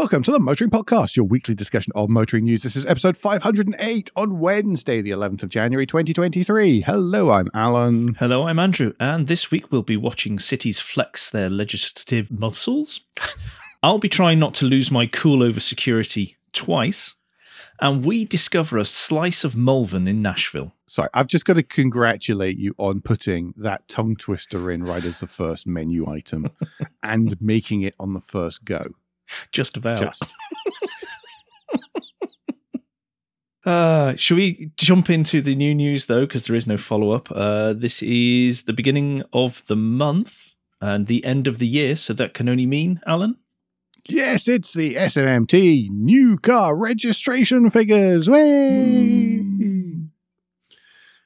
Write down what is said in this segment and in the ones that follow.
Welcome to the Motoring Podcast, your weekly discussion of motoring news. This is episode 508 on Wednesday, the 11th of January, 2023. Hello, I'm Alan. Hello, I'm Andrew, and this week we'll be watching cities flex their legislative muscles. I'll be trying not to lose my cool over security twice, and we discover a slice of Malvern in Nashville. Sorry, I've just got to congratulate you on putting that tongue twister in right as the first menu item and making it on the first go. Just about. Just. Uh, should we jump into the new news though? Because there is no follow up. Uh, this is the beginning of the month and the end of the year, so that can only mean, Alan? Yes, it's the SMMT new car registration figures. Way!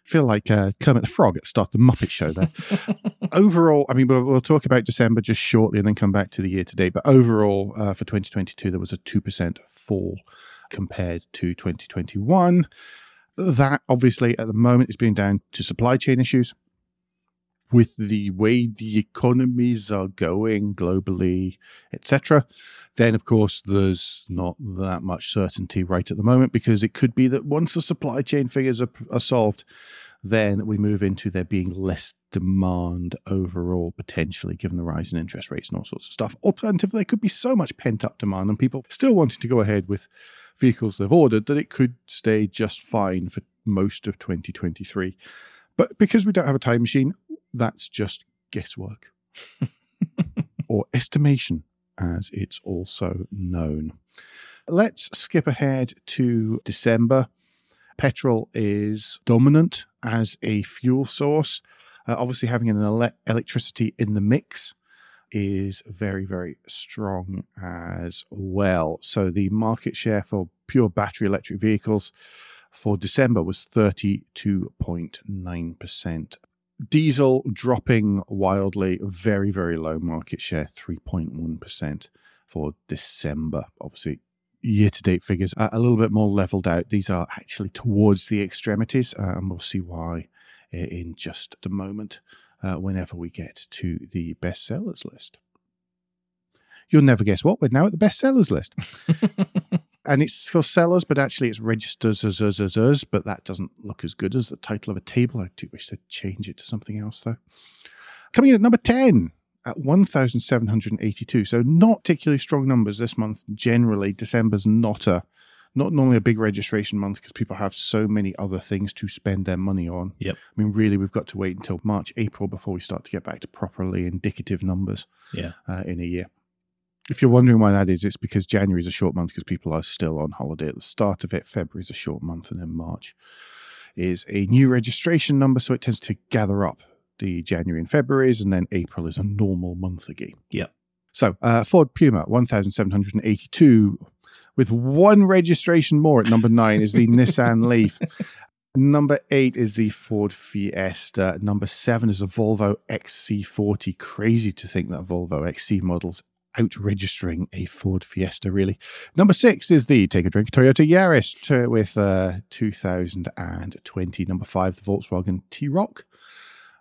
Feel like uh, Kermit the Frog at the start of the Muppet Show there. overall, I mean, we'll, we'll, talk about December just shortly and then come back to the year to date. But overall, uh, for 2022, there was a 2% fall compared to 2021. That obviously at the moment is being down to supply chain issues with the way the economies are going globally, etc., then of course there's not that much certainty right at the moment because it could be that once the supply chain figures are, are solved, then we move into there being less demand overall, potentially, given the rise in interest rates and all sorts of stuff. Alternatively, there could be so much pent up demand and people still wanting to go ahead with vehicles they've ordered that it could stay just fine for most of 2023. But because we don't have a time machine, that's just guesswork or estimation, as it's also known. Let's skip ahead to December. Petrol is dominant as a fuel source. Uh, obviously, having an ele- electricity in the mix is very, very strong as well. So, the market share for pure battery electric vehicles for December was 32.9%. Diesel dropping wildly, very, very low market share, 3.1% for December. Obviously, year to date figures are a little bit more leveled out. These are actually towards the extremities, uh, and we'll see why in just a moment uh, whenever we get to the bestsellers list. You'll never guess what, we're now at the bestsellers list. and it's for sellers, but actually it's registers as us as us, but that doesn't look as good as the title of a table. I do wish they'd change it to something else though. Coming in at number 10 at 1,782. So not particularly strong numbers this month. Generally, December's not a not normally a big registration month because people have so many other things to spend their money on. Yep. I mean, really, we've got to wait until March, April before we start to get back to properly indicative numbers. Yeah. Uh, in a year. If you're wondering why that is, it's because January is a short month because people are still on holiday at the start of it. February is a short month, and then March is a new registration number, so it tends to gather up the January and February's, and then April is a normal month again. Yeah. So uh, Ford Puma, 1,782, with one registration more at number nine is the Nissan Leaf. Number eight is the Ford Fiesta. Number seven is a Volvo XC40. Crazy to think that Volvo XC models out registering a Ford Fiesta, really. Number six is the Take a Drink Toyota Yaris to, with uh, 2020. Number five, the Volkswagen T-Roc.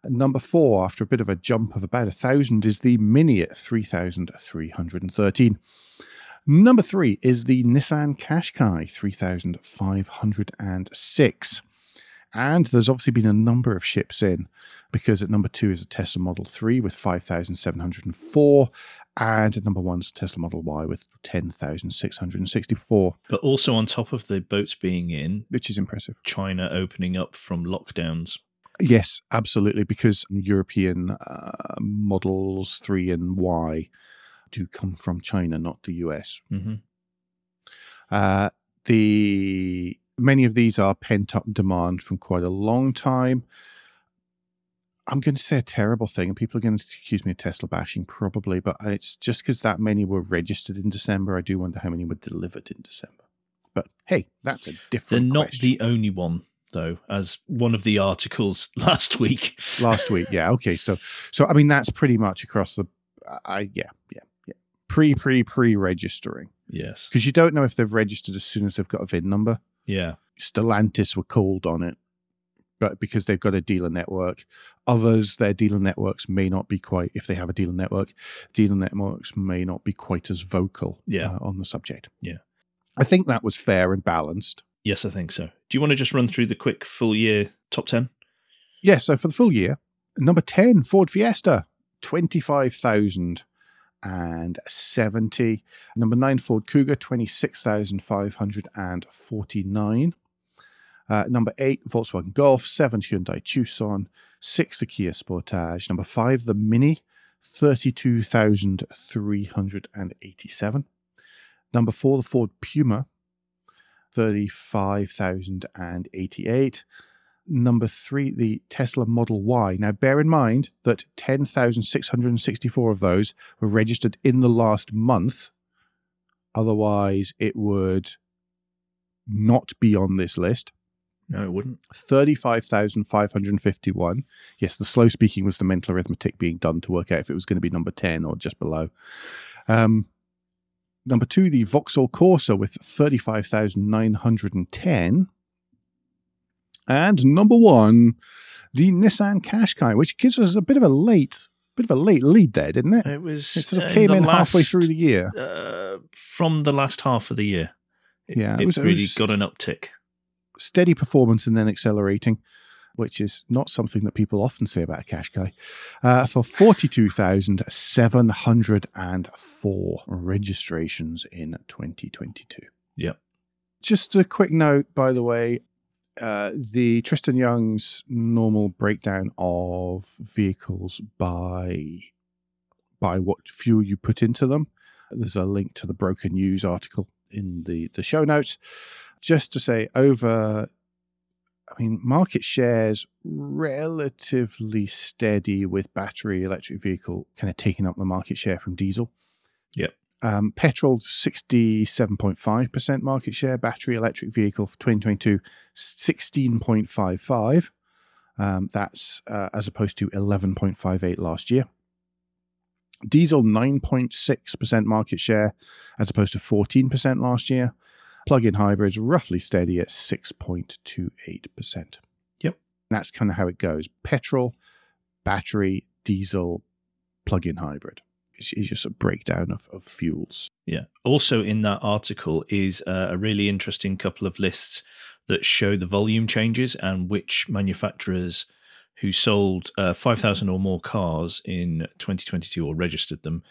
Number four, after a bit of a jump of about a thousand, is the Mini at 3,313. Number three is the Nissan Qashqai 3,506. And there's obviously been a number of ships in because at number two is a Tesla Model 3 with 5,704. And number one is Tesla Model Y with 10,664. But also on top of the boats being in, which is impressive. China opening up from lockdowns. Yes, absolutely. Because European uh, models 3 and Y do come from China, not the US. Mm-hmm. Uh, the many of these are pent up demand from quite a long time. I'm going to say a terrible thing, and people are going to accuse me of Tesla bashing, probably, but uh, it's just because that many were registered in December. I do wonder how many were delivered in December. But hey, that's a different. They're not question. the only one, though, as one of the articles last week. last week, yeah, okay. So, so I mean, that's pretty much across the. I yeah, yeah, yeah. Pre, pre, pre registering Yes. because you don't know if they've registered as soon as they've got a VIN number. Yeah. Stellantis were called on it because they've got a dealer network. Others, their dealer networks may not be quite, if they have a dealer network, dealer networks may not be quite as vocal Yeah. uh, on the subject. Yeah. I think that was fair and balanced. Yes, I think so. Do you want to just run through the quick full year top 10? Yeah, so for the full year, number 10, Ford Fiesta, 25,070. Number 9, Ford Kuga, 26,549. Uh, number 8, Volkswagen Golf. 7, Hyundai Tucson. 6, the Kia Sportage. Number 5, the Mini, 32,387. Number 4, the Ford Puma, 35,088 number three, the Tesla Model Y. Now, bear in mind that 10,664 of those were registered in the last month. Otherwise, it would not be on this list. No, it wouldn't. 35,551. Yes, the slow speaking was the mental arithmetic being done to work out if it was going to be number 10 or just below. Um, number two, the Vauxhall Corsa with 35,910. And number one, the Nissan Qashqai, which gives us a bit of a late, bit of a late lead there, didn't it? It was. It sort of came the in halfway through the year. Uh, from the last half of the year. It, Yeah, it it, was- it really was- got an uptick. Steady performance and then accelerating, which is not something that people often say about a Qashqai. Uh, for 42,704 registrations in 2022. Yep. Just a quick note, by the way, uh, the Tristan Young's normal breakdown of vehicles by by what fuel you put into them. There's a link to the Broken News article in the the show notes. Just to say, over, I mean, market shares relatively steady with battery electric vehicle kind of taking up the market share from diesel. Yep. Um, petrol, 67.5% market share. Battery electric vehicle for 2022, 16.55. Um, that's uh, as opposed to 11.58 last year. Diesel, 9.6% market share as opposed to 14% last year. Plug in hybrids, roughly steady at 6.28%. Yep. That's kind of how it goes petrol, battery, diesel, plug in hybrid. It's, it's just a breakdown of, of fuels. Yeah. Also, in that article is uh, a really interesting couple of lists that show the volume changes and which manufacturers who sold uh, 5,000 or more cars in 2022 or registered them,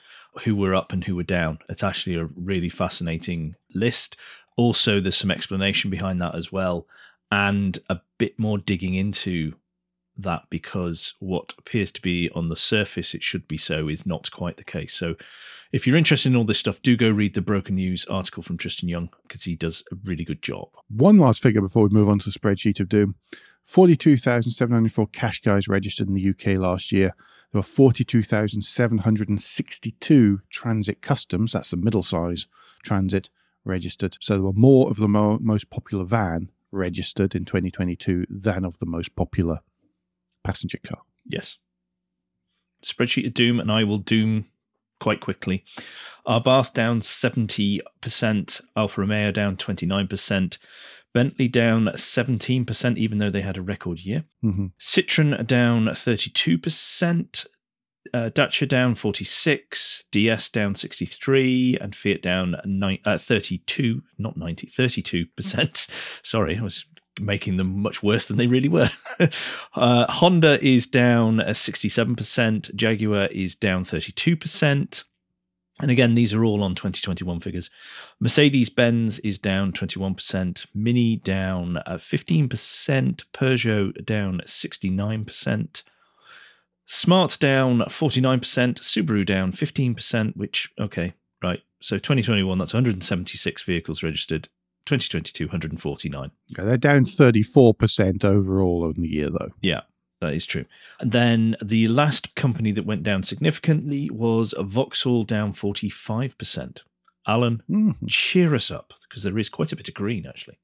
who were up and who were down. It's actually a really fascinating list. Also, there's some explanation behind that as well, and a bit more digging into that because what appears to be on the surface it should be so is not quite the case. So, if you're interested in all this stuff, do go read the Broken News article from Tristan Young because he does a really good job. One last figure before we move on to the spreadsheet of doom 42,704 Qashqais registered in the UK last year. There were 42,762 transit customs, that's the middle size transit, registered. So there were more of the mo- most popular van registered in 2022 than of the most popular passenger car. Yes. Spreadsheet of Doom, and I will doom quite quickly. Abarth down 70%, Alfa Romeo down 29%, Bentley down 17%, even though they had a record year. hmm Citroen down 32%, uh, Dacia down 46, DS down 63, and Fiat down ni- uh, 32, not 90, 32%. Sorry, I was making them much worse than they really were. uh, Honda is down uh, 67%, Jaguar is down 32%. And again, these are all on 2021 figures. Mercedes Benz is down 21%, Mini down uh, 15%, Peugeot down 69%, Smart down 49%, Subaru down 15%, which, okay, right. So 2021, that's 176 vehicles registered. 2022, 149. Yeah, they're down 34% overall on the year, though. Yeah, that is true. And then the last company that went down significantly was Vauxhall down 45%. Alan, Mhm. cheer us up because there is quite a bit of green actually.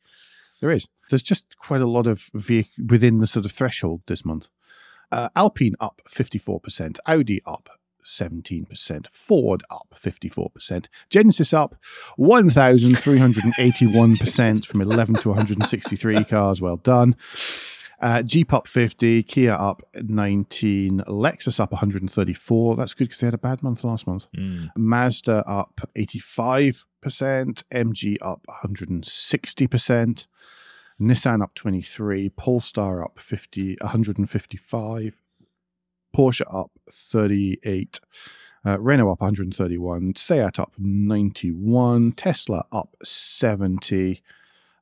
There is. There's just quite a lot of vehic- within the sort of threshold this month. Uh, Alpine up 54%, Audi up 17%, Ford up 54%, Genesis up 1,381% from 11 to 163 cars. Well done. Uh, Jeep up 50, Kia up 19, Lexus up 134. That's good because they had a bad month last month. Mm. Mazda up 85%, MG up 160%, Nissan up 23, Polestar up 50, 155, Porsche up 38, uh, Renault up 131, Seat up 91, Tesla up 70,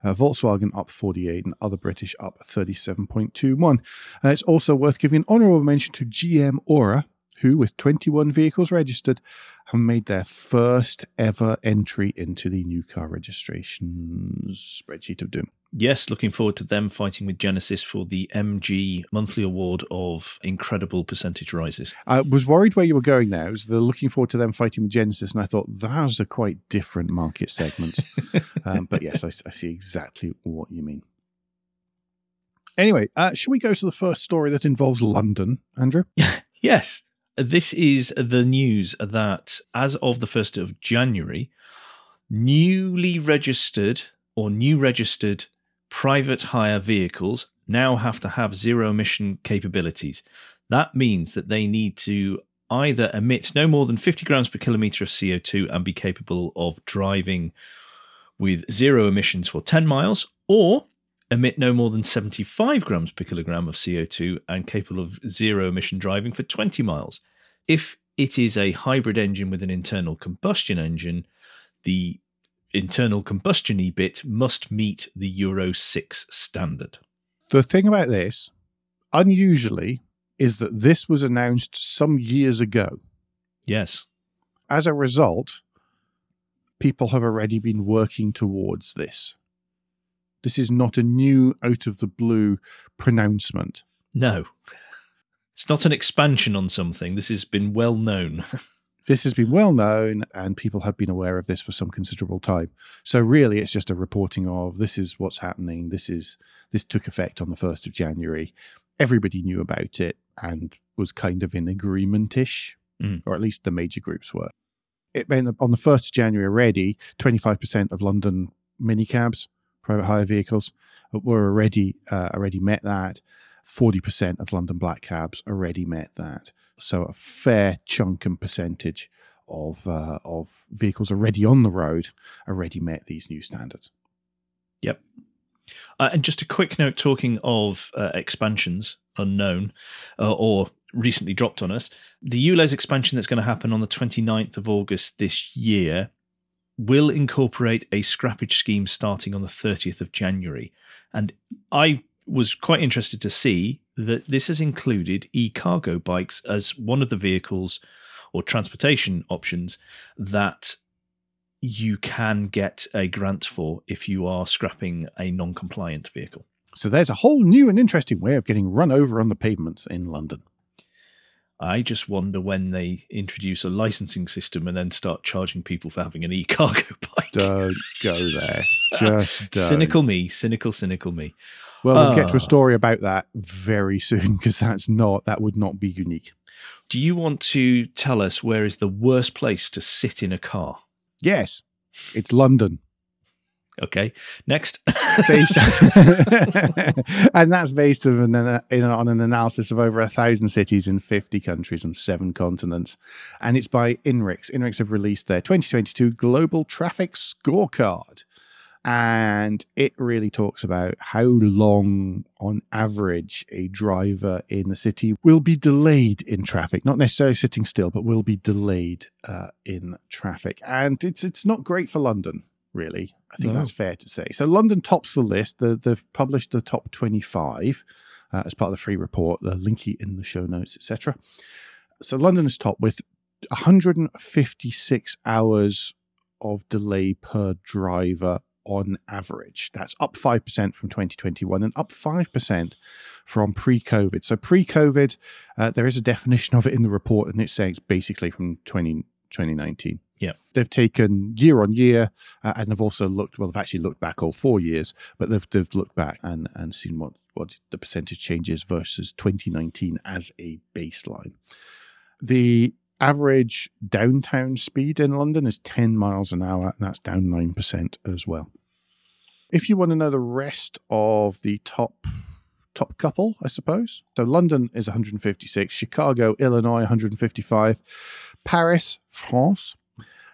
uh, Volkswagen up 48, and other British up 37.21. Uh, it's also worth giving an honourable mention to GM Ora, who, with 21 vehicles registered, have made their first ever entry into the new car registrations spreadsheet of doom. Yes, looking forward to them fighting with Genesis for the MG monthly award of incredible percentage rises. I was worried where you were going there. I was the looking forward to them fighting with Genesis, and I thought those are quite different market segments. um, but yes, I, I, see exactly what you mean. Anyway, uh, should we go to the first story that involves London, Andrew? yes. This is the news that as of the 1st of January, newly registered or new registered private hire vehicles now have to have zero emission capabilities. That means that they need to either emit no more than 50 grams per kilometer of CO2 and be capable of driving with zero emissions for 10 miles, or emit no more than 75 grams per kilogram of CO2 and capable of zero emission driving for 20 miles. If it is a hybrid engine with an internal combustion engine, the internal combustion bit must meet the Euro 6 standard. The thing about this, unusually, is that this was announced some years ago. Yes. As a result, people have already been working towards this. This is not a new, out of the blue pronouncement. No. It's not an expansion on something. This has been well known. this has been well known and people have been aware of this for some considerable time. So really it's just a reporting of this is what's happening. This is this took effect on the 1st of January. Everybody knew about it and was kind of in agreement-ish, Mm. or at least the major groups were. It meant on the 1st of January already, 25% of London minicabs, private hire vehicles, were already uh, already met that. 40% of London black cabs already met that. So a fair chunk and percentage of uh, of vehicles already on the road already met these new standards. Yep. Uh, and just a quick note talking of uh, expansions unknown uh, or recently dropped on us, the ULEZ expansion that's going to happen on the 29th of August this year will incorporate a scrappage scheme starting on the 30th of January. And I was quite interested to see that this has included e cargo bikes as one of the vehicles or transportation options that you can get a grant for if you are scrapping a non compliant vehicle. So there's a whole new and interesting way of getting run over on the pavements in London. I just wonder when they introduce a licensing system and then start charging people for having an e cargo bike. Don't go there. Just don't. cynical me, cynical, cynical me. Well, we'll get to Ah. a story about that very soon because that's not that would not be unique. Do you want to tell us where is the worst place to sit in a car? Yes, it's London. Okay, next. Based- and that's based on an, on an analysis of over a thousand cities in 50 countries and seven continents. And it's by INRIX. INRIX have released their 2022 Global Traffic Scorecard. And it really talks about how long, on average, a driver in the city will be delayed in traffic. Not necessarily sitting still, but will be delayed uh, in traffic. And it's it's not great for London, really. I think No. that's fair to say. So London tops the list. The, they've published the top 25 uh, as part of the free report. The linky in the show notes, etc. So London is top with 156 hours of delay per driver on average. That's up 5% from 2021 and up 5% from pre COVID. So, pre COVID, uh, there is a definition of it in the report, and it says basically from 20, 2019. Yeah. They've taken year on year, uh, and they've also looked, well, they've actually looked back all four years, but they've, they've looked back and, and seen what, what the percentage change is versus 2019 as a baseline. The average downtown speed in London is 10 miles an hour, and that's down 9% as well. If you want to know the rest of the top top couple, I suppose. So London is 156, Chicago, Illinois, 155, Paris, France.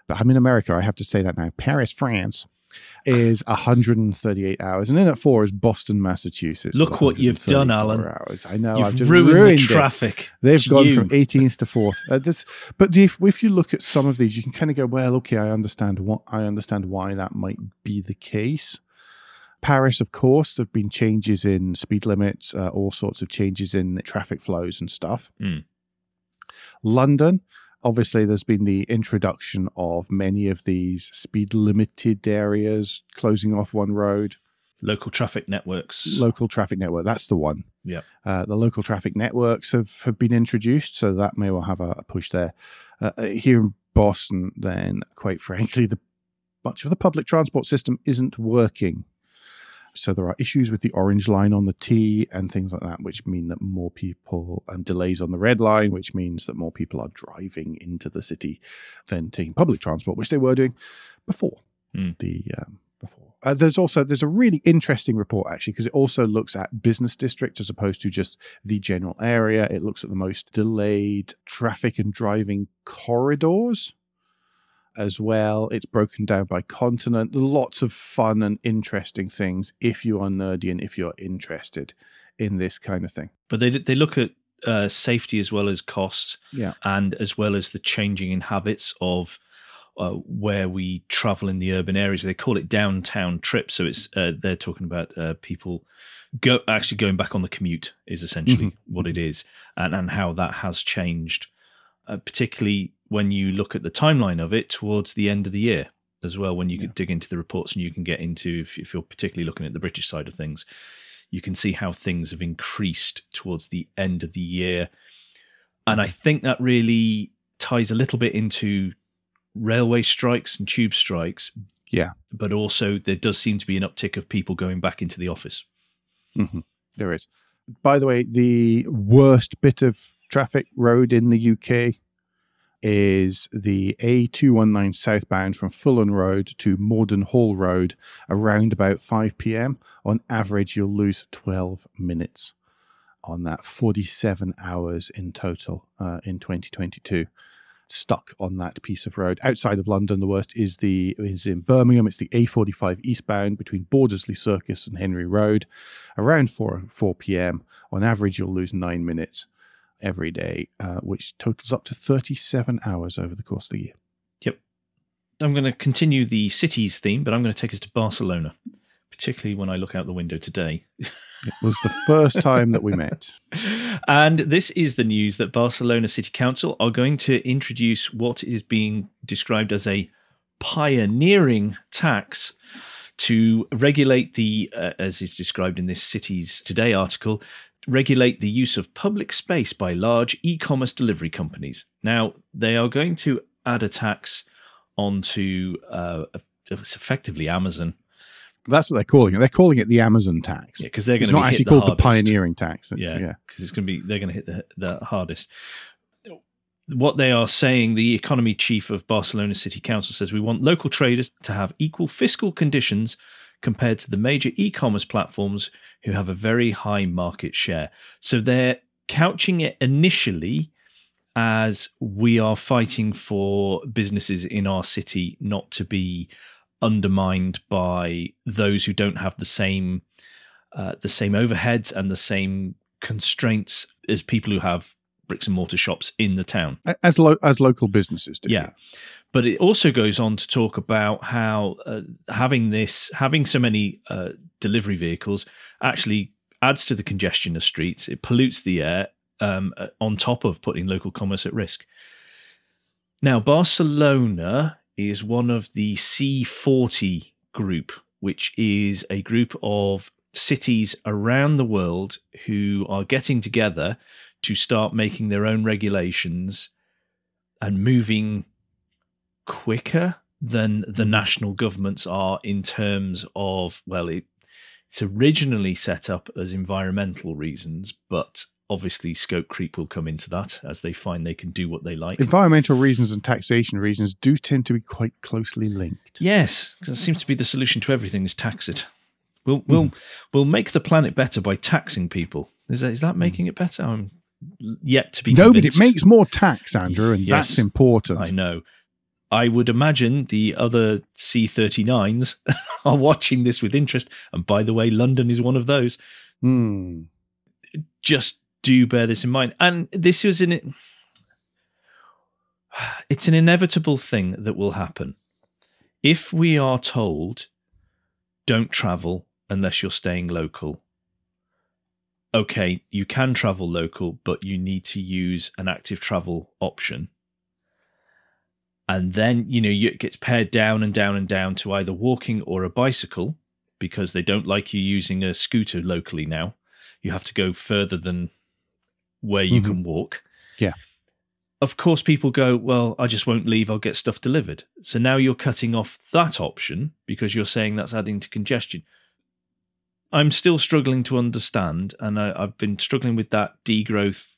But I'm in America. I have to say that now. Paris, France is 138 hours, and then at four is Boston, Massachusetts. Look what you've done, Alan. Hours. I know. You've I've just ruined, ruined the it. traffic. They've It's gone you. from 18th to fourth. Uh, that's, but if, if you look at some of these, you can kind of go, well, okay, I understand what I understand why that might be the case. Paris, of course, there have been changes in speed limits, uh, all sorts of changes in traffic flows and stuff. Mm. London, obviously, there's been the introduction of many of these speed limited areas closing off one road Local traffic networks. local traffic network. That's the one. Yeah. Uh, the local traffic networks have, have been introduced, so that may well have a, a push there. Uh, uh, here in Boston, then, quite frankly, the much of the public transport system isn't working. So there are issues with the orange line on the T and things like that, which mean that more people and delays on the red line, which means that more people are driving into the city than taking public transport, which they were doing before Hmm. the um, before. Uh, there's also there's a really interesting report actually because it also looks at business district as opposed to just the general area. It looks at the most delayed traffic and driving corridors as well. It's broken down by continent. Lots of fun and interesting things if you are nerdy and if you're interested in this kind of thing. But they they look at uh, safety as well as cost, Yeah. and as well as the changing in habits of uh, where we travel in the urban areas. They call it downtown trips. So it's uh, they're talking about uh, people go actually going back on the commute is essentially Mhm. what it is, and and how that has changed, uh, particularly when you look at the timeline of it towards the end of the year as well. When you Yeah. dig into the reports and you can get into if, if you're particularly looking at the British side of things you can see how things have increased towards the end of the year. And I think that really ties a little bit into railway strikes and tube strikes. Yeah. But also, there does seem to be an uptick of people going back into the office. hmm There is. By the way, the worst bit of traffic road in the UK is the A219 southbound from Fulham Road to Morden Hall Road around about 5 p.m. On average, you'll lose 12 minutes on that, 47 hours in total uh, in 2022. Stuck on that piece of road. Outside of London, the worst is the is in Birmingham. It's the A45 eastbound between Bordesley Circus and Henry Road around 4, 4 p.m. On average, you'll lose nine minutes every day, uh, which totals up to 37 hours over the course of the year. Yep. I'm going to continue the cities theme, but I'm going to take us to Barcelona, particularly when I look out the window today. It was the first time that we met. and this is the news that Barcelona City Council are going to introduce what is being described as a pioneering tax to regulate the, uh, as is described in this Cities Today article, regulate the use of public space by large e commerce delivery companies. Now, they are going to add a tax onto uh, it's effectively Amazon. That's what they're calling it. They're calling it the Amazon tax. Yeah, because they're going it's to not be actually the called hardest. the pioneering tax. It's, yeah, yeah. because it's going to be they're going to hit the, the hardest. What they are saying, the economy chief of Barcelona City Council says we want local traders to have equal fiscal conditions compared to the major e-commerce platforms who have a very high market share. So they're couching it initially as we are fighting for businesses in our city not to be undermined by those who don't have the same uh, the same overheads and the same constraints as people who have bricks and mortar shops in the town. As lo- as local businesses do. Yeah. But it also goes on to talk about how uh, having this, having so many uh, delivery vehicles, actually adds to the congestion of streets. It pollutes the air, um, uh, on top of putting local commerce at risk. Now, Barcelona is one of the C40 group, which is a group of cities around the world who are getting together to start making their own regulations and moving quicker than the mm-hmm. national governments are in terms of well it, it's originally set up as environmental reasons but obviously scope creep will come into that as they find they can do what they like Environmental reasons and taxation reasons do tend to be quite closely linked. yes because it seems to be the solution to everything is tax it We'll we'll hmm. we'll make the planet better by taxing people. Is that is that hmm. making it better? I'm yet to be No, but it makes more tax, Andrew, and Yes. that's important. I know. I would imagine the other C39s are watching this with interest. And by the way, London is one of those. Hmm. Just do bear this in mind. And this is an it's an inevitable thing that will happen. If we are told don't travel unless you're staying local. Okay, you can travel local, but you need to use an active travel option. And then, you know, it gets pared down and down and down to either walking or a bicycle because they don't like you using a scooter locally now. You have to go further than where you Mhm. can walk. Yeah. Of course, people go, Well, I just won't leave, I'll get stuff delivered. So now you're cutting off that option because you're saying that's adding to congestion. I'm still struggling to understand, and I, I've been struggling with that degrowth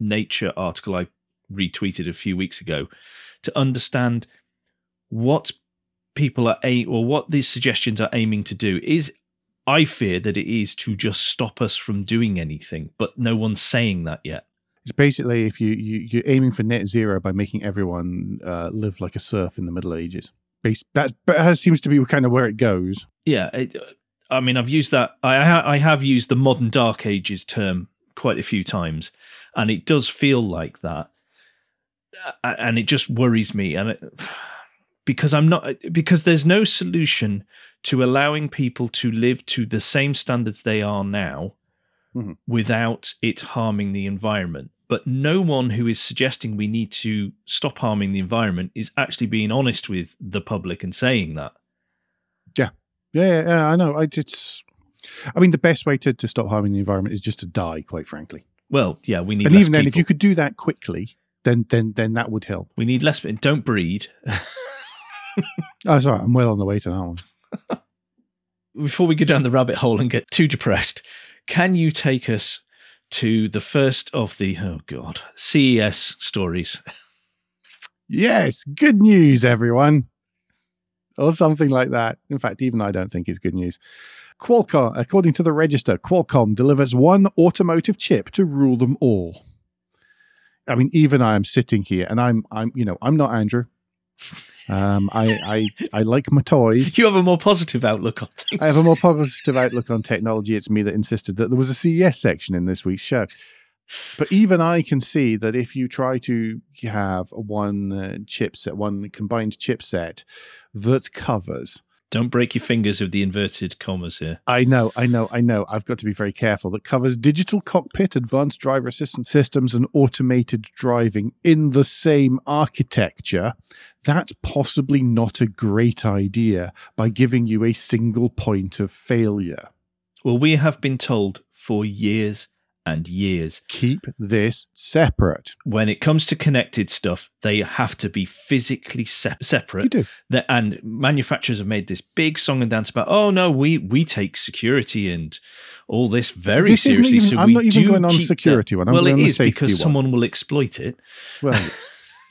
nature article I retweeted a few weeks ago to understand what people are aim or what these suggestions are aiming to do. Is I fear that it is to just stop us from doing anything, but no one's saying that yet. It's basically if you, you you're aiming for net zero by making everyone uh, live like a serf in the Middle Ages. Base that, that seems to be kind of where it goes. Yeah, it, I mean, I've used that. I ha- I have used the modern Dark Ages term quite a few times, and it does feel like that, and it just worries me, and it, because I'm not because there's no solution to allowing people to live to the same standards they are now Mhm. without it harming the environment. But no one who is suggesting we need to stop harming the environment is actually being honest with the public and saying that. Yeah, yeah, I know. I, it's, I mean, the best way to, to stop harming the environment is just to die, quite frankly. Well, yeah, we need. and even then, if you could do that quickly, then then then that would help. We need less. Don't breed. Oh, sorry, I'm well on the way to that one. Before we go down the rabbit hole and get too depressed, can you take us to the first of the oh god CES stories? Yes, good news, everyone. Or something like that. In fact, even I don't think it's good news. Qualcomm, according to the register, Qualcomm delivers one automotive chip to rule them all. I mean, even I am sitting here and I'm, I'm, you know, I'm not Andrew. Um, I, I, I like my toys. You have a more positive outlook on things. I have a more positive outlook on technology. It's me that insisted that there was a CES section in this week's show. But even I can see that if you try to have one uh, chipset, one combined chipset that covers, Don't break your fingers with the inverted commas here. I know, I know, I know, I've got to be very careful, that covers digital cockpit, advanced driver assistance systems, and automated driving in the same architecture, that's possibly not a great idea by giving you a single point of failure. Well, we have been told for years and years keep this separate. when it comes to connected stuff, they have to be physically se- You separate. do. that and manufacturers have made this big song and dance about oh no we we take security and all this very This seriously even- so I'm not even going on security that. one, I'm well going it on is safety because one. someone will exploit it Well,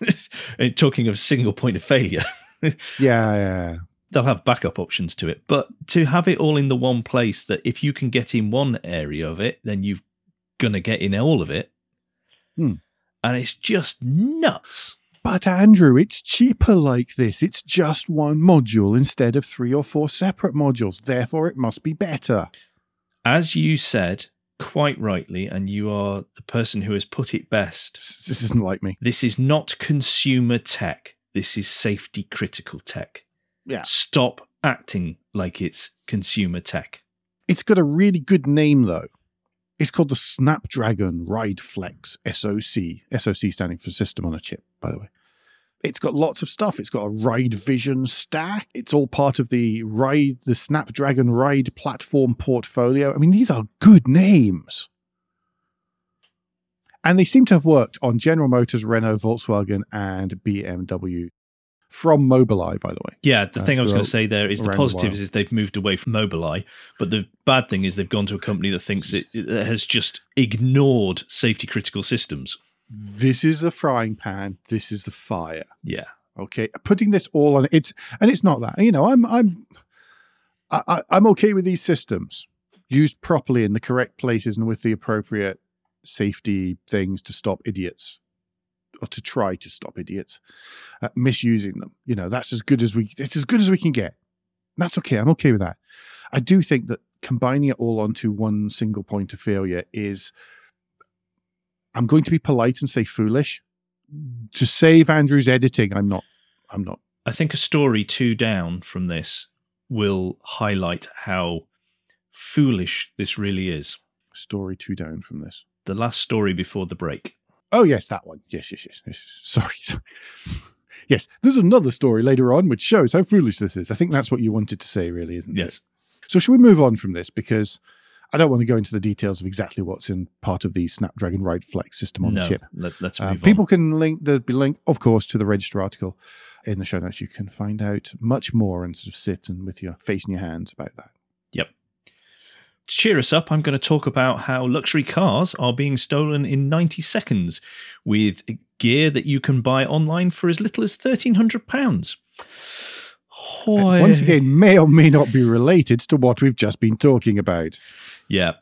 eh, talking of single point of failure yeah, yeah. they'll have backup options to it but to have it all in the one place that if you can get in one area of it then you're gonna get in all of it Hmm. and it's just nuts But Andrew, it's cheaper like this. It's just one module instead of three or four separate modules. Therefore, it must be better. as you said quite rightly and you are the person who has put it best This isn't like me. This is not consumer tech. This is safety critical tech. Yeah. Stop acting like it's consumer tech. It's got a really good name, though. It's called the Snapdragon Ride Flex SoC. SoC standing for System on a Chip, by the way. It's got lots of stuff. It's got a Ride Vision stack. It's all part of the Ride, the Snapdragon Ride platform portfolio. I mean, these are good names. And they seem to have worked on General Motors, Renault, Volkswagen, and BMW from Mobileye, by the way. Yeah, the Uh, thing I was going to say there is the around the positives is they've moved away from Mobileye, but the bad thing is they've gone to a company that thinks it, it has just ignored safety critical systems. This is the frying pan. This is the fire. Yeah. Okay, putting this all on it's and it's not that. You know, I'm I'm I, I'm okay with these systems used properly in the correct places and with the appropriate safety things to stop idiots or to try to stop idiots uh, misusing them. You know, that's as good as we it's as good as we can get. That's okay. I'm okay with that. I do think that combining it all onto one single point of failure is I'm going to be polite and say foolish. To save Andrew's editing, I'm not I'm not. I think a story two down from this will highlight how foolish this really is. Story two down from this. The last story before the break. Oh yes, that one. Yes, yes, yes. yes. Sorry, sorry. yes, there's another story later on which shows how foolish this is. I think that's what you wanted to say, really, isn't Yes. it? Yes. So should we move on from this because I don't want to go into the details of exactly what's in part of the Snapdragon Ride Flex system on no, the chip. Let, us Uh, people can link there'll be link, of course, to the register article in the show notes. You can find out much more and sort of sit and with your face in your hands about that. To cheer us up, I'm going to talk about how luxury cars are being stolen in 90 seconds with gear that you can buy online for as little as £1,300. And once again, may or may not be related to what we've just been talking about. Yeah.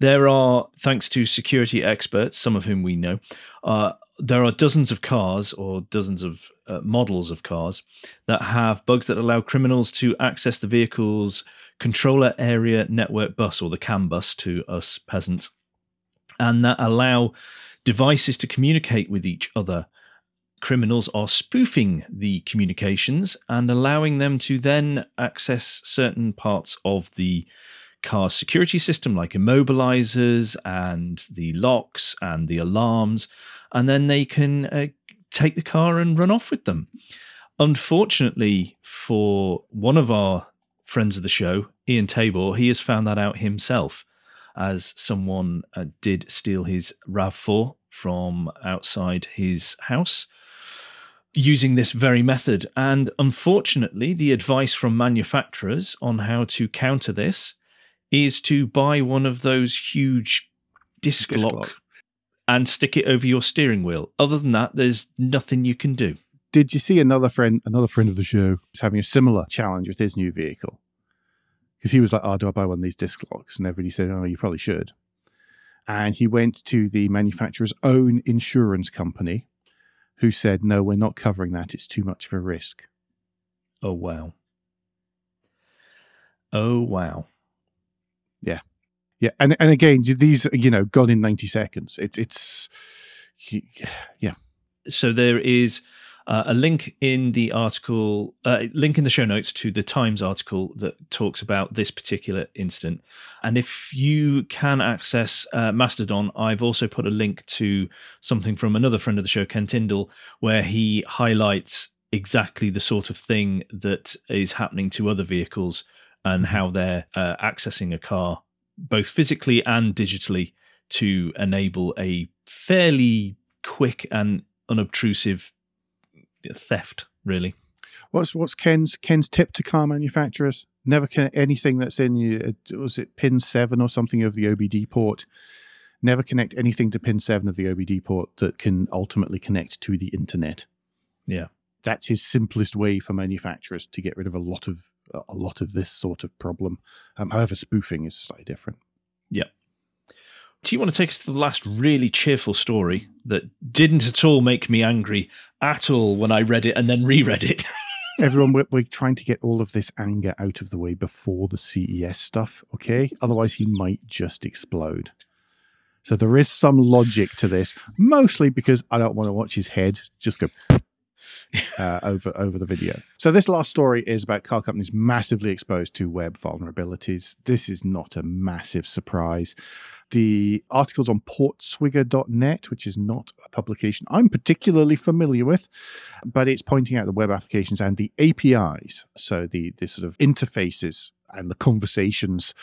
There are, thanks to security experts, some of whom we know, uh, there are dozens of cars or dozens of uh, models of cars that have bugs that allow criminals to access the vehicle's controller area network bus or the CAN bus to us peasants, and that allow devices to communicate with each other. Criminals are spoofing the communications and allowing them to then access certain parts of the car's security system, like immobilizers and the locks and the alarms, and then they can uh, take the car and run off with them. Unfortunately, for one of our friends of the show, Ian Tabor, he has found that out himself, as someone uh, did steal his RAV4 from outside his house using this very method. And unfortunately, the advice from manufacturers on how to counter this is to buy one of those huge disc, Disc lock and stick it over your steering wheel. Other than that, there's nothing you can do. Did you see another friend, another friend of the show, was having a similar challenge with his new vehicle? Because he was like, "Oh, do I buy one of these disc locks?" And everybody said, "Oh, you probably should." And he went to the manufacturer's own insurance company, who said, "No, we're not covering that. It's too much of a risk." Oh, wow. Oh, wow. Yeah, yeah, and and again, these you know gone in ninety seconds. It's it's yeah. So there is uh, a link in the article, uh, link in the show notes to the Times article that talks about this particular incident. And if you can access uh, Mastodon, I've also put a link to something from another friend of the show, Ken Tindell, where he highlights exactly the sort of thing that is happening to other vehicles and how they're uh, accessing a car, both physically and digitally, to enable a fairly quick and unobtrusive theft, really. What's what's Ken's Ken's tip to car manufacturers? Never connect anything that's in you. Was it pin seven or something of the OBD port? Never connect anything to pin seven of the OBD port that can ultimately connect to the internet. Yeah. That's his simplest way for manufacturers to get rid of a lot of a lot of this sort of problem. Um, however, spoofing is slightly different. Do you want to take us to the last really cheerful story that didn't at all make me angry at all when I read it and then reread it? Everyone, we're, we're trying to get all of this anger out of the way before the CES stuff, okay? Otherwise, he might just explode. So there is some logic to this, mostly because I don't want to watch his head just go uh, over over the video. So this last story is about car companies massively exposed to web vulnerabilities. This is not a massive surprise. The article's on portswigger.net, which is not a publication I'm particularly familiar with, but it's pointing out the web applications and the APIs. So the, the sort of interfaces and the conversations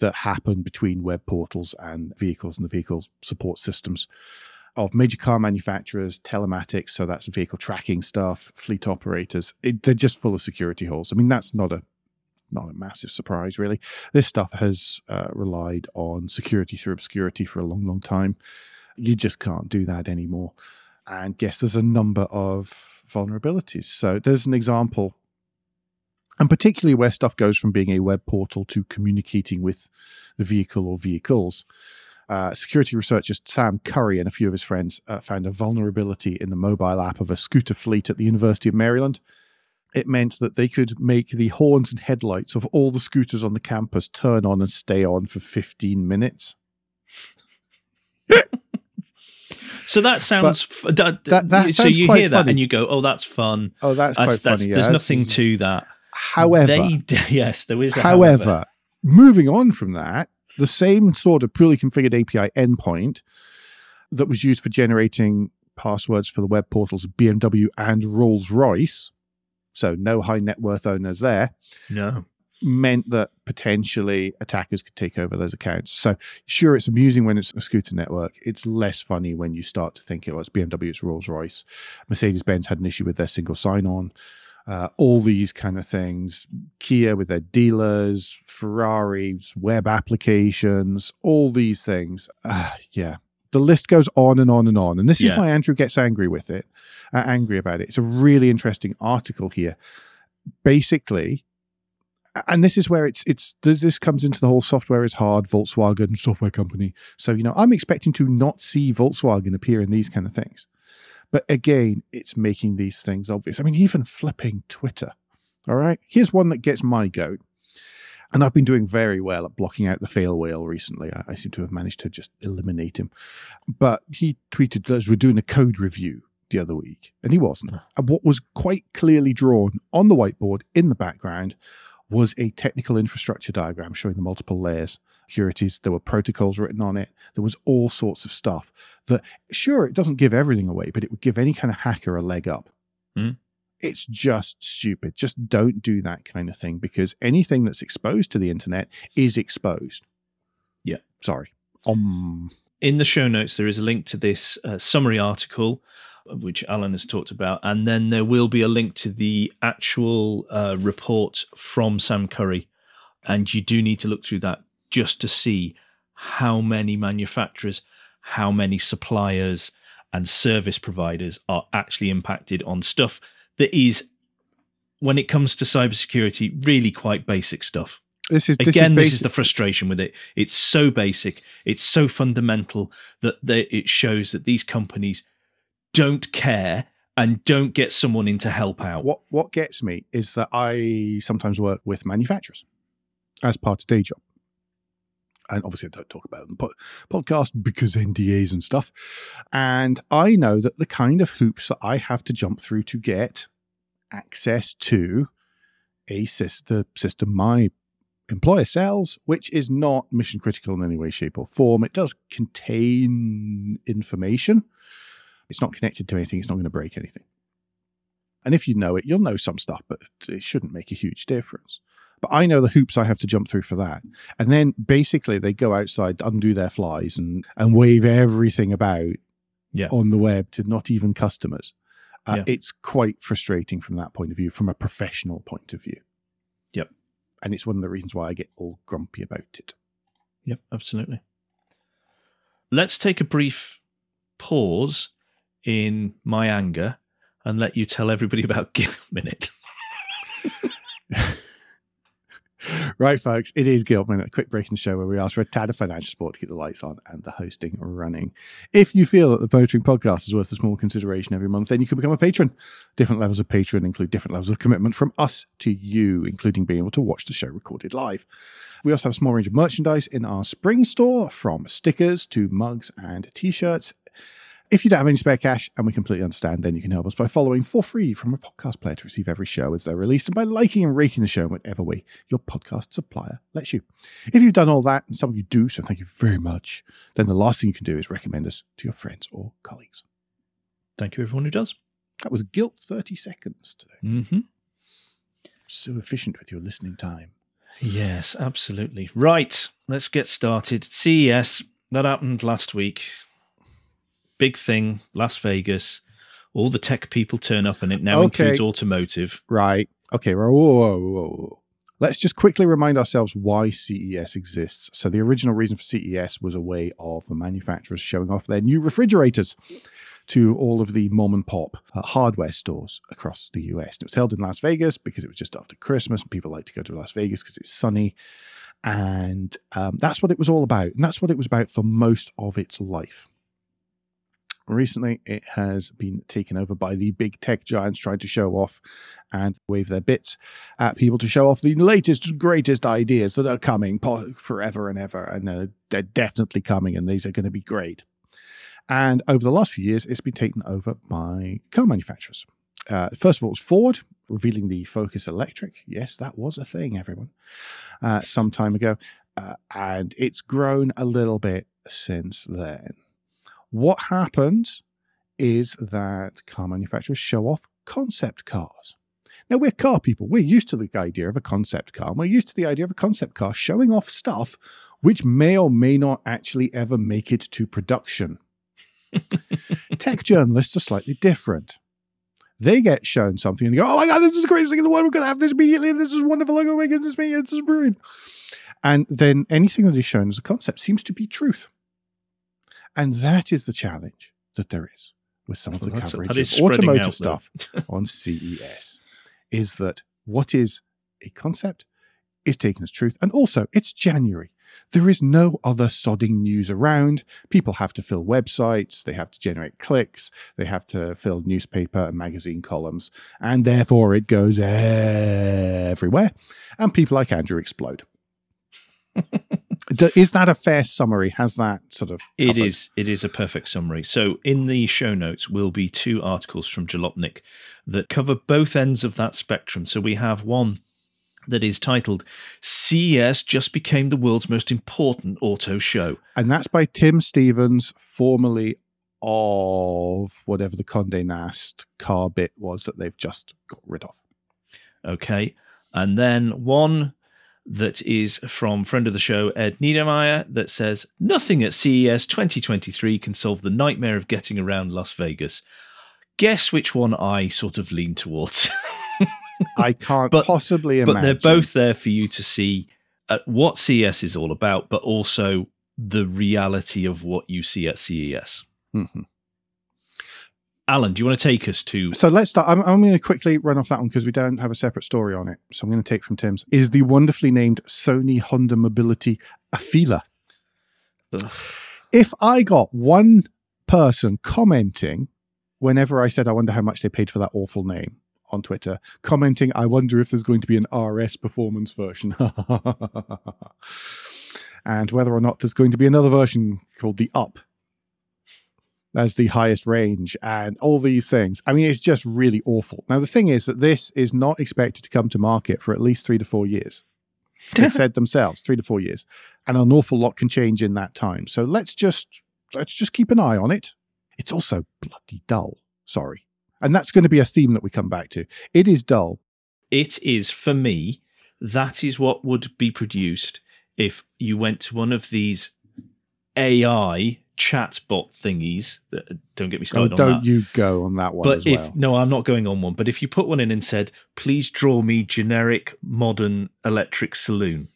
that happen between web portals and vehicles and the vehicle support systems of major car manufacturers, telematics, so that's vehicle tracking stuff, fleet operators. It, they're just full of security holes. I mean, that's not a not a massive surprise, really. This stuff has uh, relied on security through obscurity for a long, long time. You just can't do that anymore. And yes, there's a number of vulnerabilities. So there's an example and particularly where stuff goes from being a web portal to communicating with the vehicle or vehicles. Uh, security researchers Sam Curry and a few of his friends uh, found a vulnerability in the mobile app of a scooter fleet at the University of Maryland. It meant that they could make the horns and headlights of all the scooters on the campus turn on and stay on for 15 minutes. So that sounds that, that- that so sounds you quite hear that and you go, "Oh, that's fun." Oh, that's quite That's, that's, funny. there's nothing to that. However, they, yes, there is. A However, moving on from that, the same sort of purely configured API endpoint that was used for generating passwords for the web portals BMW and Rolls Royce, so no high net worth owners there, no, meant that potentially attackers could take over those accounts. So, sure, it's amusing when it's a scooter network. It's less funny when you start to think, oh, it's BMW, it's Rolls Royce. Mercedes Benz had an issue with their single sign on. Uh, all these kind of things. Kia with their dealers, Ferrari's web applications, all these things. Uh, yeah. The list goes on and on and on. And this is why Andrew gets angry with it, uh, angry about it. It's a really interesting article here. Basically, and this is where it's it's this, this comes into the whole software is hard Volkswagen software company. So you know I'm expecting to not see Volkswagen appear in these kind of things, but again it's making these things obvious. I mean even flipping Twitter. All right, here's one that gets my goat, and I've been doing very well at blocking out the fail whale recently. I, I seem to have managed to just eliminate him, but he tweeted as we're doing a code review the other week, and he wasn't. And what was quite clearly drawn on the whiteboard in the background was a technical infrastructure diagram showing the multiple layers, securities. There were protocols written on it. There was all sorts of stuff that, sure, it doesn't give everything away, but it would give any kind of hacker a leg up. Hmm. It's just stupid. Just don't do that kind of thing because anything that's exposed to the internet is exposed. Yeah. Sorry. Um. in the show notes there is a link to this uh, summary article which alan has talked about and then there will be a link to the actual uh, report from sam curry and you do need to look through that just to see how many manufacturers how many suppliers and service providers are actually impacted on stuff that is when it comes to cybersecurity really quite basic stuff. This is this again is this is the frustration with it. It's so basic it's so fundamental that they, it shows that these companies don't care and don't get someone in to help out. What what gets me is that I sometimes work with manufacturers as part of day job. And obviously, I don't talk about it on the podcast because NDAs and stuff. And I know that the kind of hoops that I have to jump through to get access to a system my employer sells, which is not mission critical in any way, shape, or form. It does contain information. It's not connected to anything. It's not going to break anything. And if you know it, you'll know some stuff, but it shouldn't make a huge difference. But I know the hoops I have to jump through for that. And then basically they go outside, undo their flies and, and wave everything about Yeah. on the web to not even customers. Uh, Yeah. It's quite frustrating from that point of view, from a professional point of view. Yep. And it's one of the reasons why I get all grumpy about it. Yep, absolutely. Let's take a brief pause in my anger and let you tell everybody about Guilt Minute. Right, folks, it is Minute, a quick break in the show where we ask for a tad of financial support to keep the lights on and the hosting running. If you feel that the Poetry Podcast is worth a small consideration every month, then you can become a patron. Different levels of patron include different levels of commitment from us to you, including being able to watch the show recorded live. We also have a small range of merchandise in our spring store, from stickers to mugs and t-shirts. If you don't have any spare cash, and we completely understand, then you can help us by following for free from a podcast player to receive every show as they're released, and by liking and rating the show in whatever way your podcast supplier lets you. If you've done all that, and some of you do, so thank you very much, then the last thing you can do is recommend us to your friends or colleagues. Thank you, everyone who does. That was guilt 30 seconds today. Mm-hmm. So efficient with your listening time. Yes, absolutely. Right, let's get started. CES, that happened last week. Big thing, Las Vegas. All the tech people turn up, and it now Okay. includes automotive. Right. Okay. Whoa, whoa, whoa, whoa. Let's just quickly remind ourselves why CES exists. So, the original reason for CES was a way of the manufacturers showing off their new refrigerators to all of the mom and pop uh, hardware stores across the US. It was held in Las Vegas because it was just after Christmas and people like to go to Las Vegas because it's sunny. And um, that's what it was all about. And that's what it was about for most of its life. Recently, it has been taken over by the big tech giants trying to show off and wave their bits at people to show off the latest, greatest ideas that are coming forever and ever. And they're, they're definitely coming, and these are going to be great. And over the last few years, it's been taken over by car manufacturers. Uh, first of all, it was Ford revealing the Focus Electric. Yes, that was a thing, everyone, uh, some time ago. Uh, and it's grown a little bit since then. What happens is that car manufacturers show off concept cars. Now, we're car people. We're used to the idea of a concept car. And we're used to the idea of a concept car showing off stuff which may or may not actually ever make it to production. Tech journalists are slightly different. They get shown something and they go, oh my God, this is the greatest thing in the world. We're going to have this immediately. This is wonderful. Oh my goodness me, this is brilliant. And then anything that is shown as a concept seems to be truth. And that is the challenge that there is with some of the coverage of automotive stuff on CES is that what is a concept is taken as truth. And also, it's January. There is no other sodding news around. People have to fill websites, they have to generate clicks, they have to fill newspaper and magazine columns, and therefore it goes everywhere. And people like Andrew explode. is that a fair summary? Has that sort of? Covered? It is. It is a perfect summary. So in the show notes will be two articles from Jalopnik that cover both ends of that spectrum. So we have one that is titled "CES just became the world's most important auto show," and that's by Tim Stevens, formerly of whatever the Condé Nast car bit was that they've just got rid of. Okay, and then one that is from friend of the show Ed Niedermeyer that says nothing at CES 2023 can solve the nightmare of getting around Las Vegas. Guess which one I sort of lean towards. I can't but, possibly imagine. But they're both there for you to see what CES is all about, but also the reality of what you see at CES. Mm-hmm. Alan, do you want to take us to? So let's start. I'm, I'm going to quickly run off that one because we don't have a separate story on it. So I'm going to take from Tim's. Is the wonderfully named Sony Honda Mobility Afeela? If I got one person commenting whenever I said, I wonder how much they paid for that awful name on Twitter, commenting, I wonder if there's going to be an RS performance version. and whether or not there's going to be another version called the Up as the highest range and all these things. I mean, it's just really awful. Now, the thing is that this is not expected to come to market for at least three to four years. They've said themselves, three to four years. And an awful lot can change in that time. So let's just let's just keep an eye on it. It's also bloody dull. Sorry. And that's going to be a theme that we come back to. It is dull. It is for me, that is what would be produced if you went to one of these AI chatbot thingies. That, don't get me oh, started oh, don't you go on that one but if well. no i'm not going on one but if you put one in and said please draw me generic modern electric saloon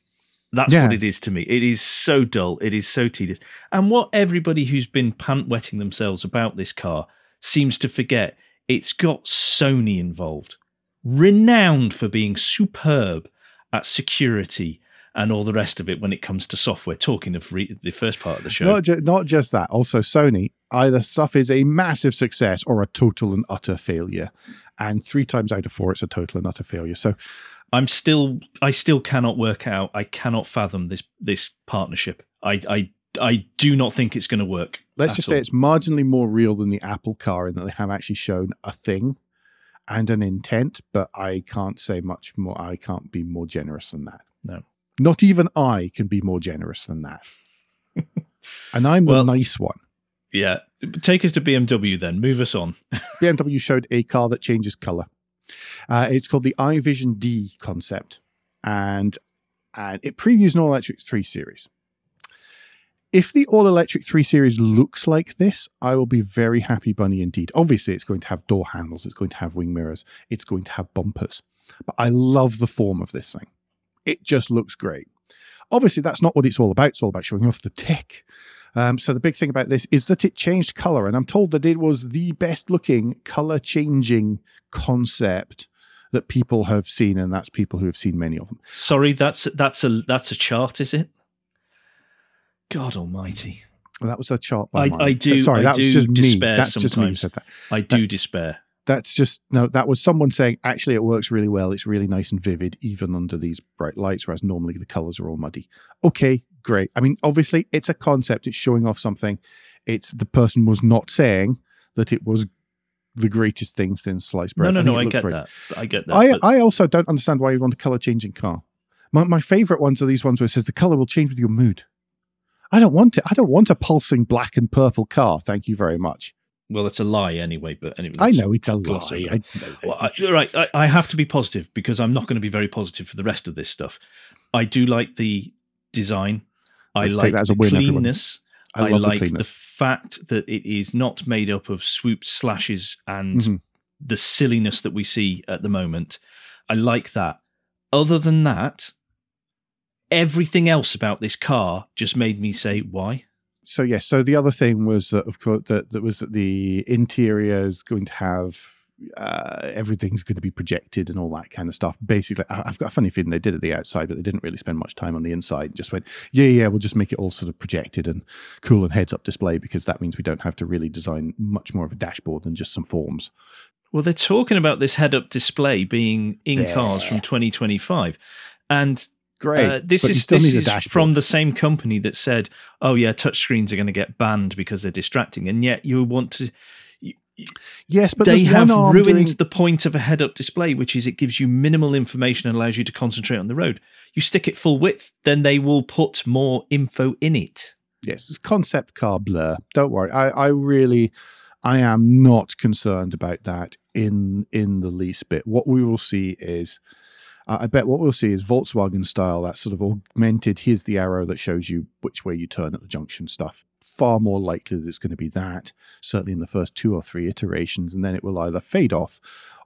that's yeah. what it is to me it is so dull it is so tedious and what everybody who's been pant wetting themselves about this car seems to forget it's got sony involved renowned for being superb at security and all the rest of it when it comes to software. Talking of re- the first part of the show, not, ju- not just that. Also, Sony either stuff is a massive success or a total and utter failure, and three times out of four, it's a total and utter failure. So, I'm still, I still cannot work out. I cannot fathom this this partnership. I, I I do not think it's going to work. Let's just say it's marginally more real than the Apple car in that they have actually shown a thing and an intent, but I can't say much more. I can't be more generous than that. No. Not even I can be more generous than that. and I'm the nice one. Yeah. Take us to BMW then. Move us on. BMW showed a car that changes color. Uh, it's called the i Vision Dee concept. And, and it previews an all electric 3 Series. If the all electric 3 Series looks like this, I will be very happy bunny indeed. Obviously, it's going to have door handles, it's going to have wing mirrors, it's going to have bumpers. But I love the form of this thing. It just looks great. Obviously, that's not what it's all about. It's all about showing off the tech. Um, so the big thing about this is that it changed color, and I'm told that it was the best looking color changing concept that people have seen, and that's people who have seen many of them. Sorry, that's that's a that's a chart, is it? God Almighty! Well, that was a chart. By I- I do- Sorry, I that do was just me. despair That's just me who said that. I do despair. That's just no. That was someone saying actually it works really well. It's really nice and vivid even under these bright lights, whereas normally the colors are all muddy. Okay, great. I mean, obviously it's a concept. It's showing off something. It's the person was not saying that it was the greatest thing since sliced bread. No, no, think no. I get great. that. I get that. I, but- I also don't understand why you want a color changing car. My my favorite ones are these ones where it says the color will change with your mood. I don't want it. I don't want a pulsing black and purple car. Thank you very much. Well, it's a lie anyway. But anyway, I know it's a lie. I know Well, I, right, I, I have to be positive because I'm not going to be very positive for the rest of this stuff. I do like the design. I Let's like that as a the win, everyone. cleanness. I love like the cleanness. fact that it is not made up of swoops, slashes, and Mhm. the silliness that we see at the moment. I like that. Other than that, everything else about this car just made me say, "Why?" So yes, so the other thing was that of course that, that was that the interior is going to have uh, everything's going to be projected and all that kind of stuff. Basically, I- I've got a funny feeling they did at the outside, but they didn't really spend much time on the inside. And just went, yeah, yeah, we'll just make it all sort of projected and cool and heads up display because that means we don't have to really design much more of a dashboard than just some forms. Well, they're talking about this head-up display being in There. cars from 2025, and Great. Uh, this is this is from the same company that said, "Oh yeah, touchscreens are going to get banned because they're distracting," and yet you want to. yes, but they have ruined doing- the point of a head-up display, which is it gives you minimal information and allows you to concentrate on the road. You stick it full width, then they will put more info in it. Yes, it's concept car blur. Don't worry. I, I really I am not concerned about that in in the least bit. What we will see is uh, I bet what we'll see is Volkswagen style, that sort of augmented, here's the arrow that shows you which way you turn at the junction stuff. Far more likely that it's going to be that, certainly in the first two or three iterations, and then it will either fade off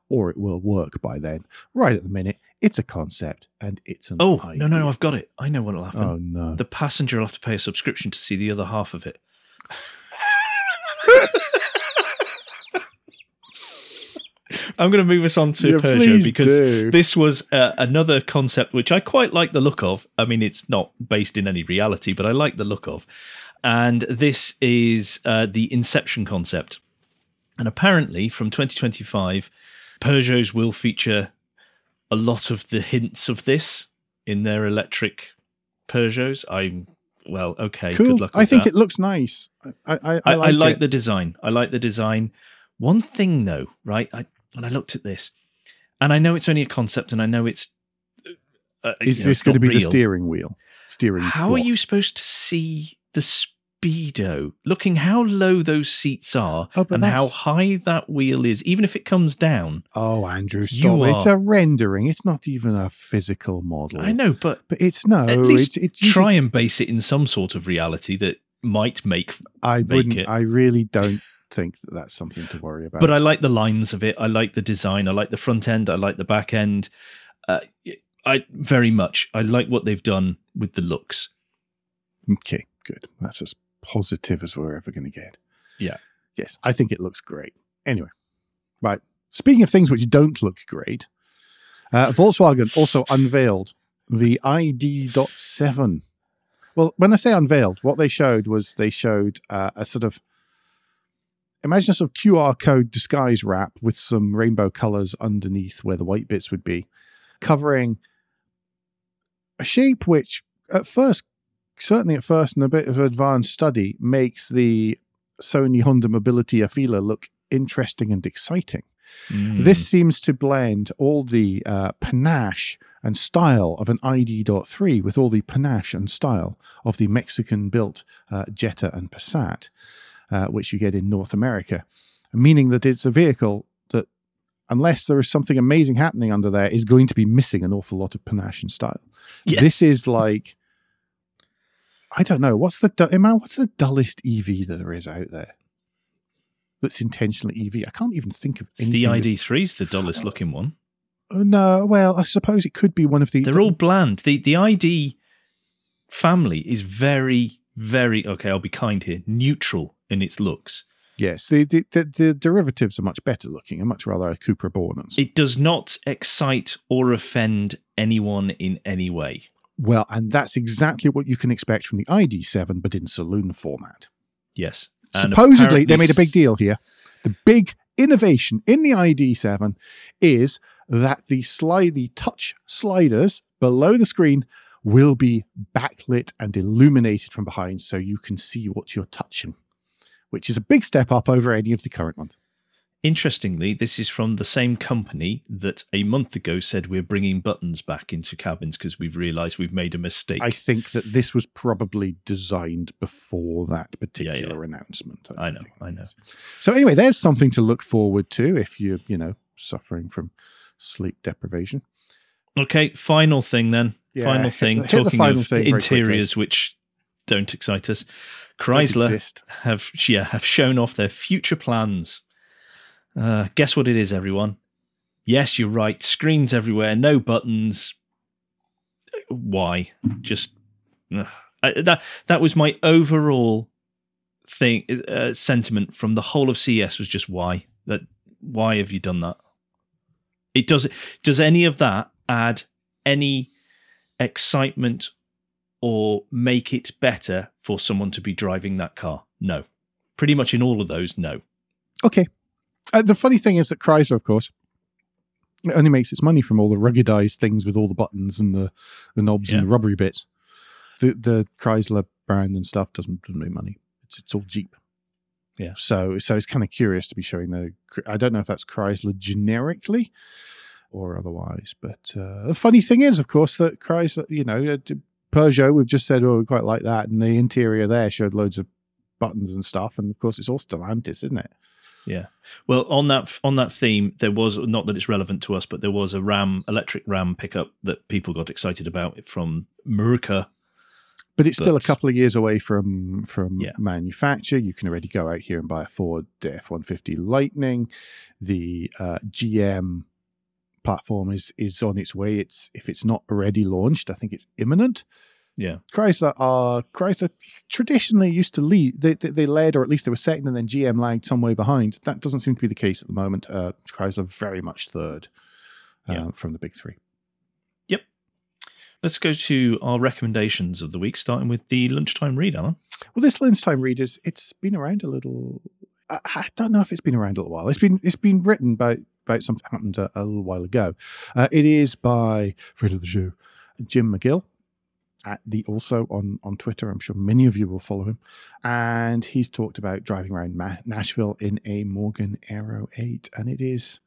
or it will work by then. Right at the minute, it's a concept and it's an Oh no, no, no! I've got it. I know what'll happen. Oh no. The passenger will have to pay a subscription to see the other half of it. I'm going to move us on to Yeah, Peugeot because do. this was uh, another concept which I quite like the look of. I mean, it's not based in any reality, but I like the look of. And this is uh, the Inception concept. And apparently, from 2025, Peugeots will feature a lot of the hints of this in their electric Peugeots. I'm well, okay. cool. Good luck. With I think that. it looks nice. I I, I, I, like, I like the design. I like the design. One thing though, right? I when I looked at this, and I know it's only a concept, and I know it's. Uh, Is you know, this going to be the steering wheel? Steering. How are you supposed to see the speedo? Looking how low those seats are, Oh, and how high that wheel is, even if it comes down. Oh, Andrew, stop! It's a rendering. It's not even a physical model. I know, but but it's no. at least it's, it's try and base it in some sort of reality that might make. I make wouldn't. it. I really don't think that that's something to worry about. But I like the lines of it. I like the design. I like the front end. I like the back end. Uh, I very much. I like what they've done with the looks. okay, good. That's as positive as we're ever going to get. Yeah. Yes, I think it looks great. Anyway, right. Speaking of things which don't look great, uh, Volkswagen also unveiled the ID.7. Well, when I say unveiled, what they showed was they showed uh, a sort of imagine a sort of QR code disguise wrap with some rainbow colors underneath where the white bits would be, covering a shape which at first, certainly at first, in a bit of advanced study, makes the Sony Honda Mobility Afeela look interesting and exciting. Mm. This seems to blend all the uh, panache and style of an ID.3 with all the panache and style of the Mexican built uh, Jetta and Passat, uh, which you get in North America, meaning that it's a vehicle that, unless there is something amazing happening under there, is going to be missing an awful lot of panache and style. Yeah. This is like. I don't know. What's the du- what's the dullest EV that there is out there? That's intentionally EV. I can't even think of anything. the ID3 is the dullest looking one. Uh, No, well, I suppose it could be one of the. They're all bland. The the ID family is very very okay. I'll be kind here. Neutral in its looks. Yes, the, the, the, the derivatives are much better looking and much rather a Cupra Bornans. It does not excite or offend anyone in any way. Well, and that's exactly what you can expect from the ID7, but in saloon format. Yes. And Supposedly, they made a big deal here. The big innovation in the ID7 is that the slide, the touch sliders below the screen will be backlit and illuminated from behind so you can see what you're touching, which is a big step up over any of the current ones. Interestingly, this is from the same company that a month ago said we're bringing buttons back into cabins because we've realised we've made a mistake. I think that this was probably designed before that particular yeah, yeah. announcement. I, I know, I know. So anyway, there's something to look forward to if you're, you know, suffering from sleep deprivation. Okay, final thing then. Yeah, final thing. Talking final of thing interiors which don't excite us. Chrysler have yeah have shown off their future plans uh, guess what it is, everyone? Yes, you're right. Screens everywhere, no buttons. Why? Just uh, that that was my overall thing uh, sentiment from the whole of CES was just why that why have you done that? It does does any of that add any excitement or make it better for someone to be driving that car? No. Pretty much in all of those, no. Okay. Uh, the funny thing is that Chrysler, of course, it only makes its money from all the ruggedized things with all the buttons and the, the knobs yeah. and the rubbery bits. The the Chrysler brand and stuff doesn't, doesn't make money. It's it's all Jeep. Yeah. So so it's kind of curious to be showing the. I don't know if that's Chrysler generically or otherwise, but uh, the funny thing is, of course, that Chrysler, you know, uh, Peugeot, we've just said, oh, we quite like that, and the interior there showed loads of buttons and stuff, and of course, it's all Stellantis, isn't it? Yeah. Well, on that on that theme, there was not that it's relevant to us, but there was a Ram electric Ram pickup that people got excited about from Merca. But it's but, still a couple of years away from from yeah. manufacture. You can already go out here and buy a Ford F one fifty Lightning. The uh, GM platform is is on its way. It's if it's not already launched, I think it's imminent. Yeah. Chrysler are Chrysler traditionally used to lead. They, they, they, led, or at least they were second, and then GM lagged some way behind. That doesn't seem to be the case at the moment. Uh, Chrysler very much third uh, yeah. from the big three. Yep. Let's go to our recommendations of the week, starting with the lunchtime read, Alan. Well, this lunchtime read is it's been around a little. I, I don't know if it's been around a little while. It's been it's been written about about something happened a, a little while ago. Uh, it is by friend of the show, Jim McGill at the also on on Twitter. I'm sure many of you will follow him, and he's talked about driving around Ma- Nashville in a Morgan Aero Eight, and it is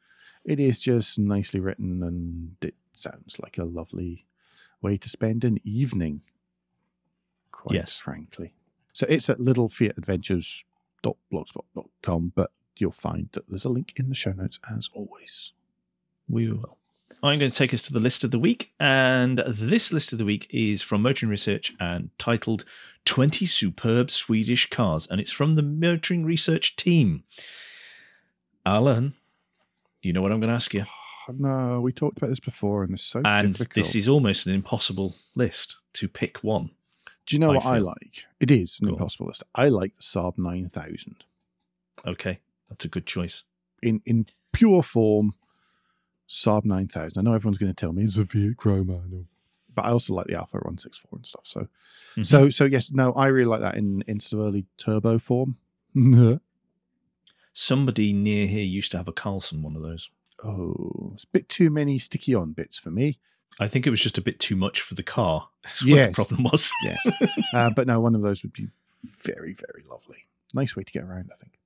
it is just nicely written, and it sounds like a lovely way to spend an evening. Quite yes. frankly, so it's at littlefiatadventures.blogspot.com, but you'll find that there's a link in the show notes as always. We will. I'm going to take us to the list of the week, and this list of the week is from Motoring Research and titled 20 Superb Swedish Cars, and it's from the Motoring Research team. Alan, do you know what I'm going to ask you? No, we talked about this before, and it's so and difficult. this is almost an impossible list to pick one. Do you know I what feel. I like? It is an Go impossible on. list. I like the Saab 9000. Okay, that's a good choice. In in pure form, Saab 9000. I know everyone's going to tell me it's a Fiat Croma, but I also like the Alfa 164 and stuff. So, mm-hmm. so, so yes, no, I really like that in in sort of early turbo form. Somebody near here used to have a Carlsson one of those. Oh, it's a bit too many sticky on bits for me. I think it was just a bit too much for the car. yes. the problem was. yes. Uh, but no, one of those would be very, very lovely. Nice way to get around, I think.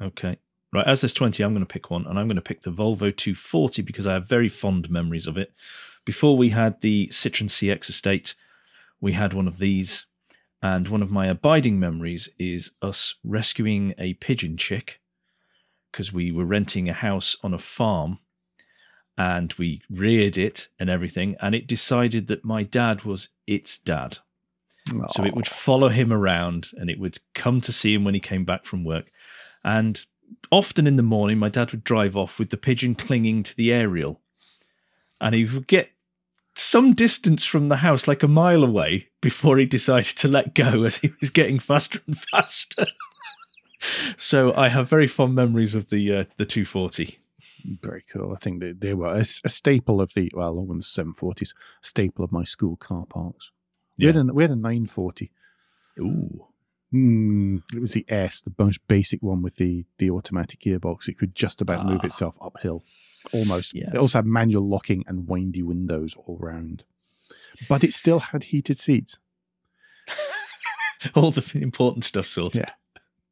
Okay. Right, as there's 20, I'm going to pick one, and I'm going to pick the Volvo 240 because I have very fond memories of it. Before we had the Citroen CX estate, we had one of these, and one of my abiding memories is us rescuing a pigeon chick because we were renting a house on a farm and we reared it and everything, and it decided that my dad was its dad. Aww. So it would follow him around and it would come to see him when he came back from work. And often in the morning, my dad would drive off with the pigeon clinging to the aerial, and he would get some distance from the house, like a mile away, before he decided to let go as he was getting faster and faster. so I have very fond memories of the uh, the 240. Very cool. I think they, they were a, a staple of the well, along with the seven forties, staple of my school car parks. We had a we had a nine forty. Ooh. Mm, it was the S, the most basic one with the the automatic gearbox. It could just about move Ah. itself uphill, almost. Yes. It also had manual locking and windy windows all round, but it still had heated seats. All the important stuff sorted.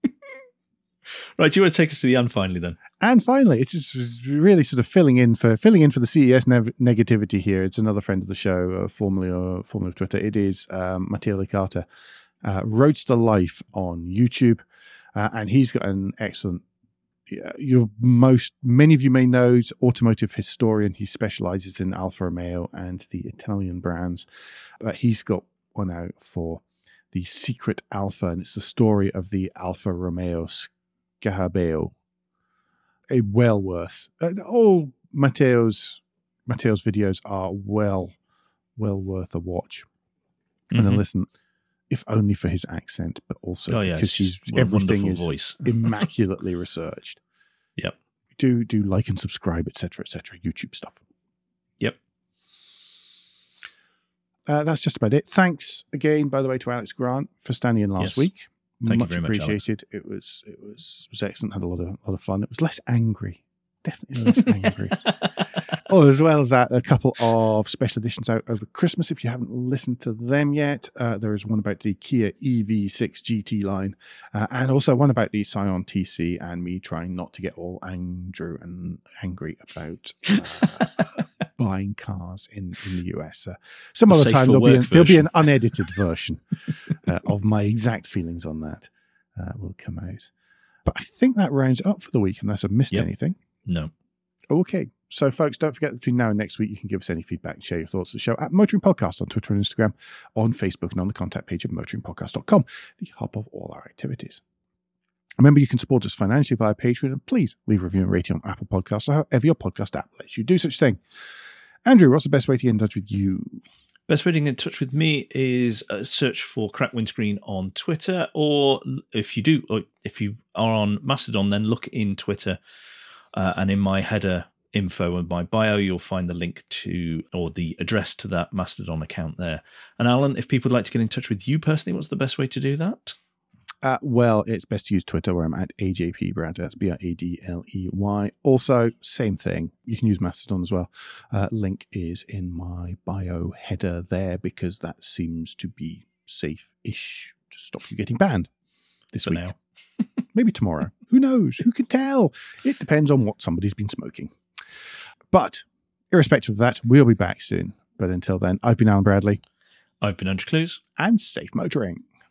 Yeah. right, do you want to take us to the end finally then? And finally, it's really sort of filling in for filling in for the CES nev- negativity here. It's another friend of the show, uh, formerly uh, formerly of Twitter. It is um, Matteo Licata, uh, Roadster Life on YouTube, uh, and he's got an excellent. Your most many of you may know he's automotive historian. He specializes in Alfa Romeo and the Italian brands. But he's got one out for the Secret Alfa, and it's the story of the Alfa Romeo Scarabeo a well worth. Uh, all Matteo's Matteo's videos are well well worth a watch and then Mhm. listen. If only for his accent, but also oh yeah, because it's he's everything is voice. immaculately researched. Yep. Do do like and subscribe, etc., etc. YouTube stuff. Yep. Uh, that's just about it. Thanks again, by the way, to Alex Grant for standing in last Yes. week. Thank you much very much, appreciated. It was it was was excellent. Had a lot of a lot of fun. It was less angry, definitely less angry. Oh, as well as that, a couple of special editions out over Christmas. If you haven't listened to them yet, uh, there is one about the Kia EV6 GT line, uh, and also one about the Scion TC, and me trying not to get all Andrew and angry about uh, buying cars in, in the US. Uh, some The other time there'll be, an, there'll be an unedited version uh, of my exact feelings on that. Uh, will come out. But I think that rounds up for the week, unless I've missed Yep. anything. no. Okay. So, folks, don't forget between now and next week, you can give us any feedback share your thoughts of the show at Motoring Podcast on Twitter and Instagram, on Facebook, and on the contact page of motoringpodcast.com, the hub of all our activities. Remember, you can support us financially via Patreon, and please leave a review and rating on Apple Podcasts or however your podcast app lets you do such thing. Andrew, what's the best way to get in touch with you? Best way to get in touch with me is uh, search for Crack Windscreen on Twitter, or if you do, if you are on Mastodon, then look in Twitter, uh, and in my header info and my bio, you'll find the link to or the address to that Mastodon account there. And Alan, if people would like to get in touch with you personally, what's the best way to do that? Uh, well, it's best to use Twitter where I'm at AJP Brad. That's B R A D L E Y. Also, same thing. You can use Mastodon as well. Uh, link is in my bio header there because that seems to be safe ish to stop you getting banned this For week. now. Maybe tomorrow. Who knows? Who can tell? It depends on what somebody's been smoking. But irrespective of that, we'll be back soon. But until then, I've been Alan Bradley I've been Andrew Clues. and safe motoring.